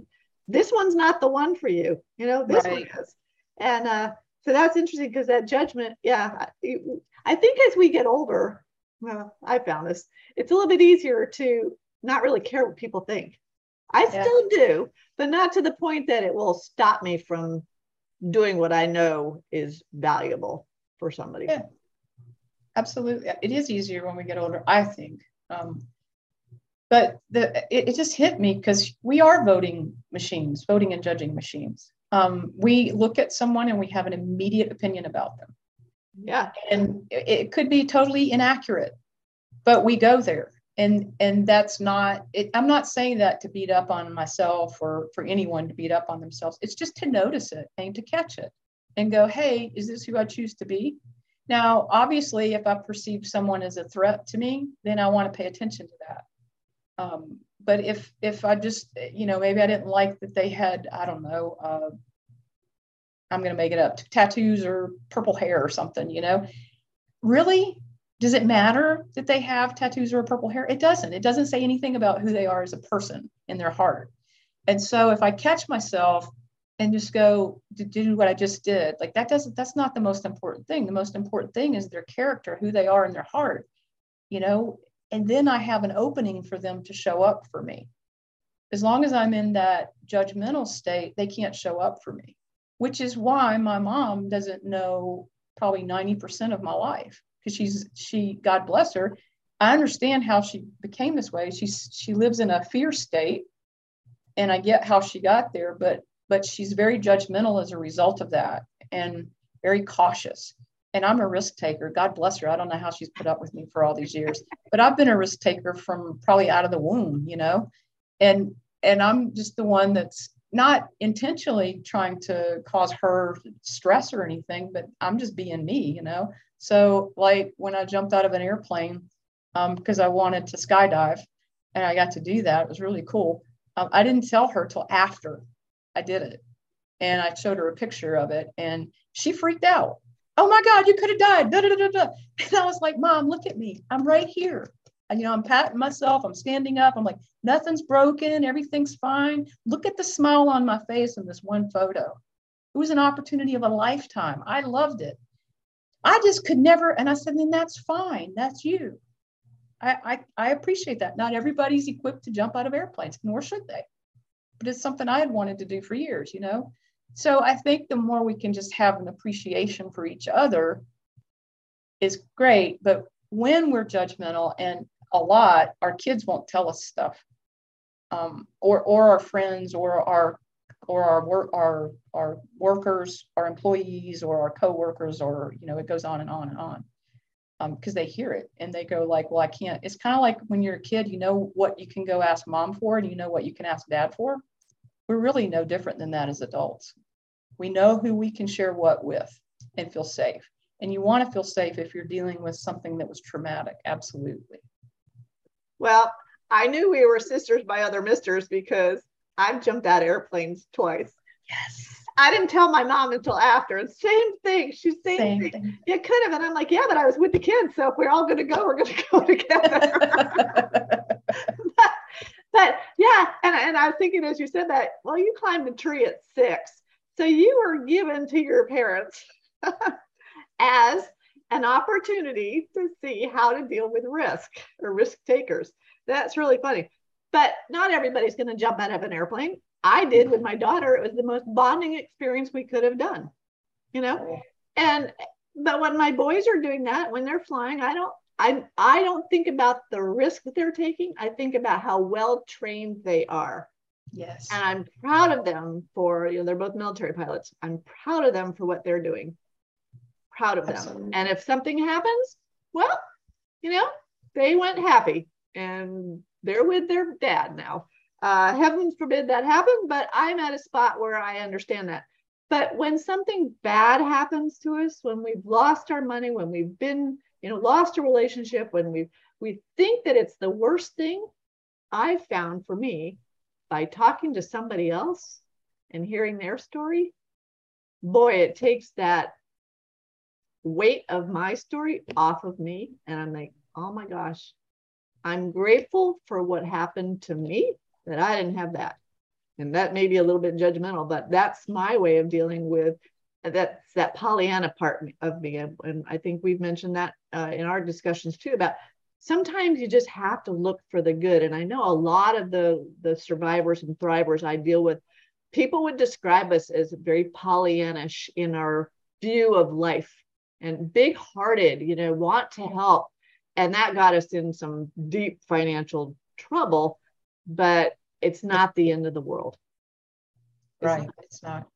This one's not the one for you. You know, this right. one is. And uh, so that's interesting because that judgment, yeah, I think as we get older, well, I found this. It's a little bit easier to not really care what people think. I yeah. still do, but not to the point that it will stop me from doing what I know is valuable for somebody. Yeah absolutely. It is easier when we get older, I think. Um, but the, it, it, just hit me because we are voting machines, voting and judging machines. Um, we look at someone and we have an immediate opinion about them. Yeah. And it, could be totally inaccurate, but we go there. And and that's not it, I'm not saying that to beat up on myself or for anyone to beat up on themselves. It's just to notice it and to catch it and go, hey, is this who I choose to be? Now, obviously, if I perceive someone as a threat to me, then I want to pay attention to that. Um, but if if I just, you know, maybe I didn't like that they had, I don't know, uh, I'm going to make it up, tattoos or purple hair or something, you know, really, does it matter that they have tattoos or purple hair? It doesn't. It doesn't say anything about who they are as a person in their heart. And so if I catch myself and just go to do what I just did. Like that doesn't, that's not the most important thing. The most important thing is their character, who they are in their heart, you know, and then I have an opening for them to show up for me. As long as I'm in that judgmental state, they can't show up for me, which is why my mom doesn't know probably 90% of my life because she's, she, God bless her. I understand how she became this way. She's, she lives in a fear state and I get how she got there, but but she's very judgmental as a result of that and very cautious. And I'm a risk taker. God bless her. I don't know how she's put up with me for all these years, but I've been a risk taker from probably out of the womb, you know, and and I'm just the one that's not intentionally trying to cause her stress or anything, but I'm just being me, you know. So like when I jumped out of an airplane um, because I wanted to skydive, and I got to do that, it was really cool. Um, I didn't tell her till after I did it. And I showed her a picture of it and she freaked out. Oh my God, you could have died. Da, da, da. And I was like, Mom, look at me. I'm right here. You know, I'm patting myself. I'm standing up. I'm like, nothing's broken. Everything's fine. Look at the smile on my face in this one photo. It was an opportunity of a lifetime. I loved it. I just could never. And I said, then that's fine. That's you. I, I, I appreciate that. Not everybody's equipped to jump out of airplanes, nor should they but it's something I had wanted to do for years, you know? So I think the more we can just have an appreciation for each other is great. But when we're judgmental and a lot, our kids won't tell us stuff. Um, or, or our friends or our or our work our our workers our employees or our coworkers or you know it goes on and on and on because um, they hear it and they go like well i can't it's kind of like when you're a kid you know what you can go ask mom for and you know what you can ask dad for we're really no different than that as adults. We know who we can share what with and feel safe. And you want to feel safe if you're dealing with something that was traumatic. Absolutely. Well, I knew we were sisters by other misters because I've jumped out of airplanes twice. Yes. I didn't tell my mom until after. And same thing. She's saying, same thing. thing. You could have. And I'm like, yeah, but I was with the kids. So if we're all going to go, we're going to go together. but, but Yeah, and, and I was thinking as you said that, well, you climbed a tree at six. So you were given to your parents as an opportunity to see how to deal with risk or risk takers. That's really funny. But not everybody's going to jump out of an airplane. I did with my daughter. It was the most bonding experience we could have done, you know? Oh. And but when my boys are doing that, when they're flying, I don't I I don't think about the risk that they're taking. I think about how well trained they are. Yes. And I'm proud of them for, you know, they're both military pilots. I'm proud of them for what they're doing. Proud of Absolutely. them. And if something happens, well, you know, they went happy and they're with their dad now. Uh, heavens forbid that happen, but I'm at a spot where I understand that. But when something bad happens to us, when we've lost our money, when we've been, you know, lost a relationship, when we we think that it's the worst thing, I've found for me by talking to somebody else and hearing their story, boy, it takes that weight of my story off of me. And I'm like, oh my gosh, I'm grateful for what happened to me that I didn't have that. And that may be a little bit judgmental, but that's my way of dealing with that's that Pollyanna part of me. And I think we've mentioned that uh, in our discussions too about sometimes you just have to look for the good. And I know a lot of the, the survivors and thrivers I deal with, people would describe us as very Pollyannish in our view of life and big hearted, you know, want to help. And that got us in some deep financial trouble, but it's not the end of the world. It's right. Not. It's not.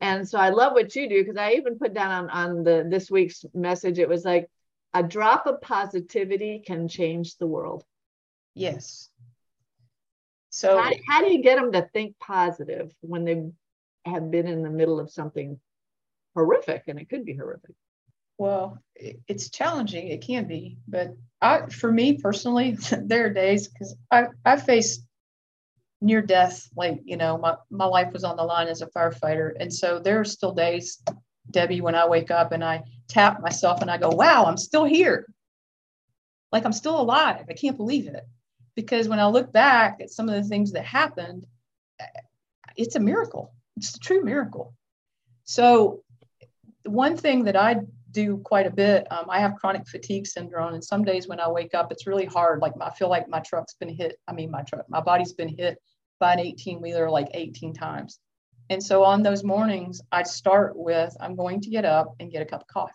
And so I love what you do because I even put down on, on the this week's message, it was like a drop of positivity can change the world. Yes. So, how, how do you get them to think positive when they have been in the middle of something horrific? And it could be horrific. Well, it's challenging. It can be, but I, for me personally, there are days because I I faced near death. Like you know, my my life was on the line as a firefighter, and so there are still days, Debbie, when I wake up and I tap myself and I go, wow, I'm still here. Like I'm still alive. I can't believe it. Because when I look back at some of the things that happened, eh, it's a miracle. It's a true miracle. So, one thing that I do quite a bit, um, I have chronic fatigue syndrome. And some days when I wake up, it's really hard. Like I feel like my truck's been hit. I mean, my truck, my body's been hit by an 18 wheeler like 18 times. And so on those mornings, I start with I'm going to get up and get a cup of coffee.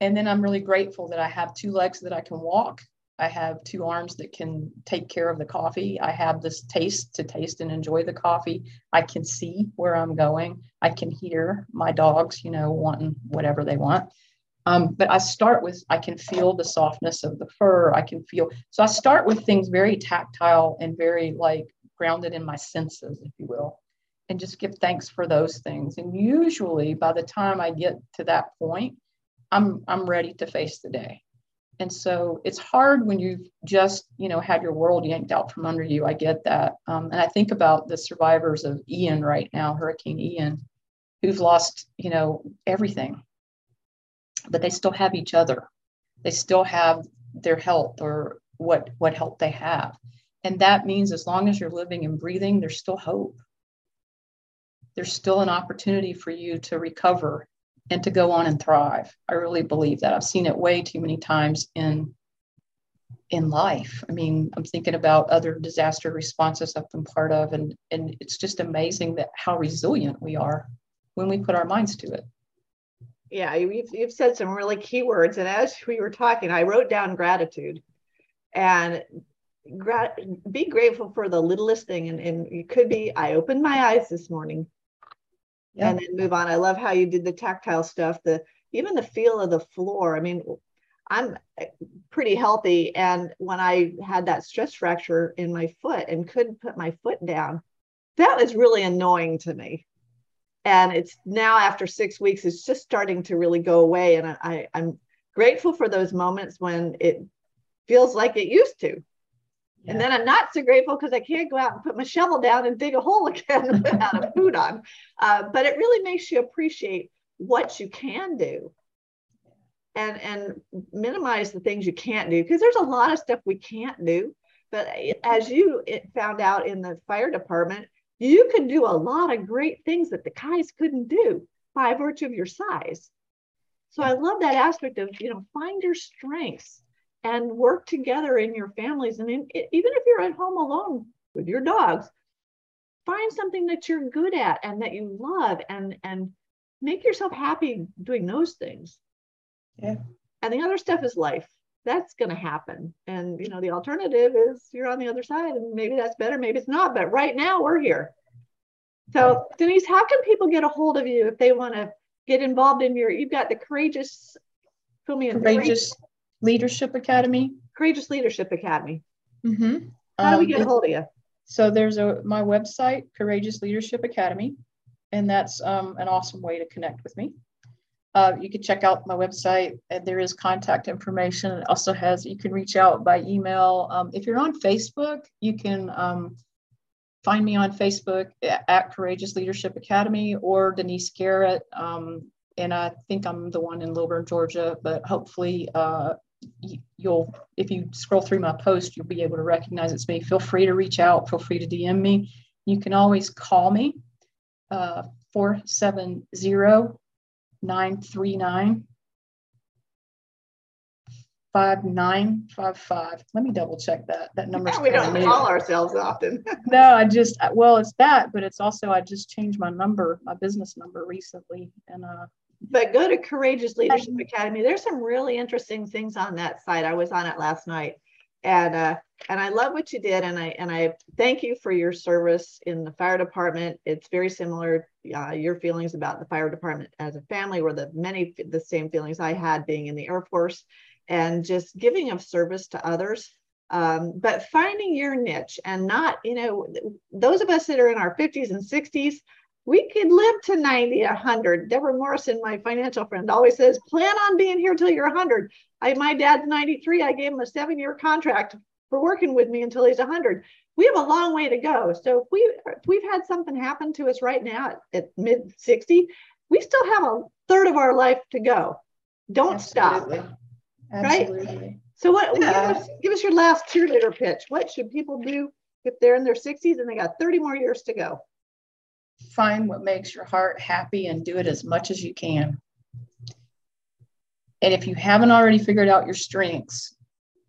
And then I'm really grateful that I have two legs that I can walk. I have two arms that can take care of the coffee. I have this taste to taste and enjoy the coffee. I can see where I'm going. I can hear my dogs, you know, wanting whatever they want. Um, but I start with, I can feel the softness of the fur. I can feel, so I start with things very tactile and very like grounded in my senses, if you will, and just give thanks for those things. And usually by the time I get to that point, I'm I'm ready to face the day. And so it's hard when you've just, you know, had your world yanked out from under you. I get that. Um, and I think about the survivors of Ian right now, Hurricane Ian, who've lost, you know, everything. But they still have each other. They still have their health or what what help they have. And that means as long as you're living and breathing, there's still hope. There's still an opportunity for you to recover and to go on and thrive. I really believe that. I've seen it way too many times in in life. I mean, I'm thinking about other disaster responses I've been part of, and and it's just amazing that how resilient we are when we put our minds to it. Yeah, you've, you've said some really key words, and as we were talking, I wrote down gratitude, and grat- be grateful for the littlest thing. And, and it could be, I opened my eyes this morning yeah. and then move on. I love how you did the tactile stuff, the even the feel of the floor. I mean, I'm eh, pretty healthy. And when I had that stress fracture in my foot and couldn't put my foot down, that was really annoying to me. And it's now after six weeks, it's just starting to really go away. And I, I'm grateful for those moments when it feels like it used to. Yeah. And then I'm not so grateful because I can't go out and put my shovel down and dig a hole again without a boot on. Uh, but it really makes you appreciate what you can do and and minimize the things you can't do because there's a lot of stuff we can't do But as you found out in the fire department, you can do a lot of great things that the guys couldn't do by virtue of your size. So I love that aspect of, you know, find your strengths and work together in your families. And in, even if you're at home alone with your dogs, find something that you're good at and that you love and and make yourself happy doing those things. Yeah. And the other stuff is life. That's going to happen. And you know, the alternative is you're on the other side and maybe that's better, maybe it's not, but right now we're here. So, Denise, how can people get a hold of you if they want to get involved in your you've got the courageous fill me in courageous leadership academy? Courageous leadership academy. Mm-hmm. how do we um, get a hold of you so there's a my website courageous leadership academy and that's um, an awesome way to connect with me. Uh, you can check out my website and there is contact information. It also has you can reach out by email. Um, if you're on facebook you can um, find me on Facebook at Courageous Leadership Academy or Denise Garrett. Um, and I think I'm the one in Lilburn, Georgia, but hopefully uh, you'll, if you scroll through my post, you'll be able to recognize it's me. Feel free to reach out, feel free to DM me. You can always call me, uh, 470 939 five nine five five. Let me double check that. That number. we don't call ourselves often. no, I just well, it's that, but it's also I just changed my number, my business number recently, and uh. But go to Courageous Leadership Academy. There's some really interesting things on that site. I was on it last night, and uh, and I love what you did, and I and I thank you for your service in the fire department. It's very similar. Uh, your feelings about the fire department as a family were the many the same feelings I had being in the Air Force and just giving of service to others. Um, but finding your niche and not, you know, those of us that are in our 50s and 60s, we could live to 90, 100. Deborah Morrison, my financial friend, always says, plan on being here till you're 100. I, my dad's 93. I gave him a seven year contract for working with me until he's 100. We have a long way to go. So if, we, if we've had something happen to us right now at, at mid 60, we still have a third of our life to go. Don't Absolutely. stop. Absolutely. Right? So what yeah. give, us, give us your last cheerleader pitch. What should people do if they're in their 60s and they got 30 more years to go? Find what makes your heart happy and do it as much as you can. And if you haven't already figured out your strengths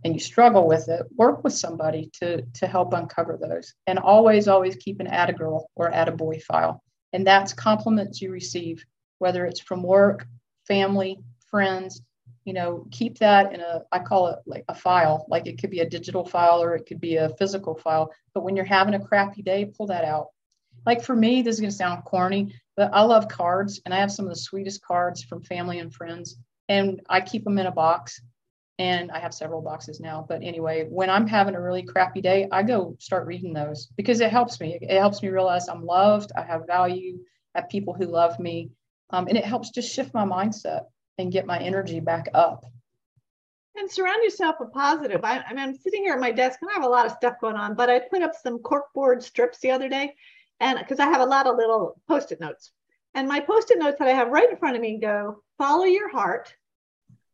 and you struggle with it, work with somebody to, to help uncover those. And always, always keep an add a girl or add a boy file. And that's compliments you receive, whether it's from work, family, friends, you know, keep that in a, I call it like a file, like it could be a digital file or it could be a physical file. But when you're having a crappy day, pull that out. Like for me, this is going to sound corny, but I love cards and I have some of the sweetest cards from family and friends. And I keep them in a box and I have several boxes now. But anyway, when I'm having a really crappy day, I go start reading those because it helps me. It helps me realize I'm loved, I have value, I have people who love me. Um, and it helps just shift my mindset and get my energy back up. And surround yourself with positive. I, I mean, I'm sitting here at my desk and I have a lot of stuff going on, but I put up some corkboard strips the other day, and because I have a lot of little post-it notes, and my post-it notes that I have right in front of me go: follow your heart.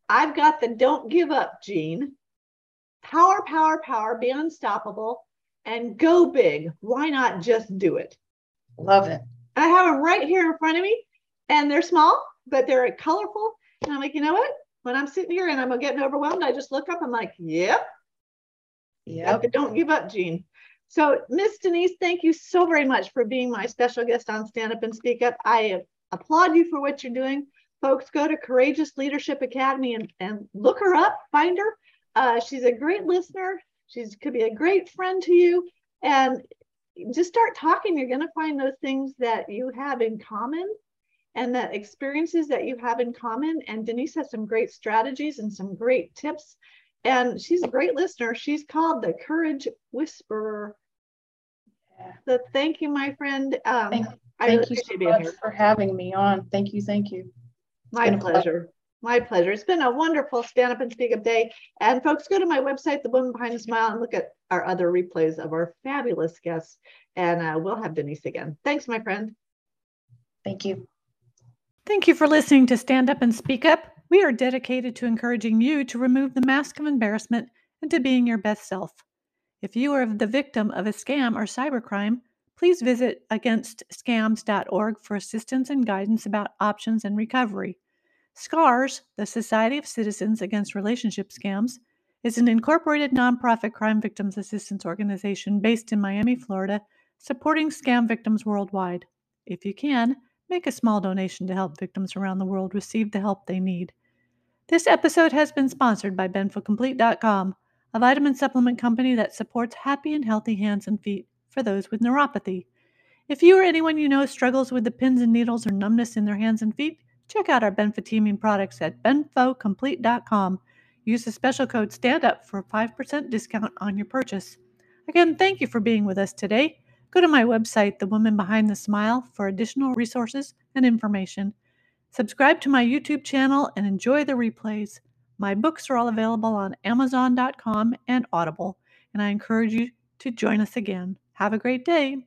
I've got the don't give up gene. Power, power, power. Be unstoppable, and go big. Why not just do it? Love it. I have them right here in front of me, and they're small, but they're colorful and I'm like, you know what? When I'm sitting here and I'm getting overwhelmed, I just look up. I'm like, yep. Yep. Don't give up, gene. So, Miss Denise, thank you so very much for being my special guest on Stand Up and Speak Up. I applaud you for what you're doing. Folks, go to Courageous Leadership Academy and, and look her up, find her. Uh, she's a great listener. She could be a great friend to you. And just start talking. You're going to find those things that you have in common and the experiences that you have in common. And Denise has some great strategies and some great tips. And she's a great listener. She's called the Courage Whisperer. Yeah. So thank you, my friend. Um, thank, thank you so much here. for having me on. Thank you. Thank you. It's my pleasure. My pleasure. It's been a wonderful stand up and speak up day. And folks, go to my website, The Woman Behind the Smile, and look at our other replays of our fabulous guests. And uh, we'll have Denise again. Thanks, my friend. Thank you. Thank you for listening to Stand Up and Speak Up. We are dedicated to encouraging you to remove the mask of embarrassment and to being your best self. If you are the victim of a scam or cybercrime, please visit againstscams.org for assistance and guidance about options and recovery. SCARS, the Society of Citizens Against Relationship Scams, is an incorporated nonprofit crime victims assistance organization based in Miami, Florida, supporting scam victims worldwide. If you can, make a small donation to help victims around the world receive the help they need. This episode has been sponsored by BenfoComplete.com, a vitamin supplement company that supports happy and healthy hands and feet for those with neuropathy. If you or anyone you know struggles with the pins and needles or numbness in their hands and feet, check out our benfotiamine products at benfocomplete.com Use the special code STANDUP for a 5% discount on your purchase. Again, thank you for being with us today. Go to my website, The Woman Behind the Smile, for additional resources and information. Subscribe to my YouTube channel and enjoy the replays. My books are all available on Amazon.com and Audible, and I encourage you to join us again. Have a great day.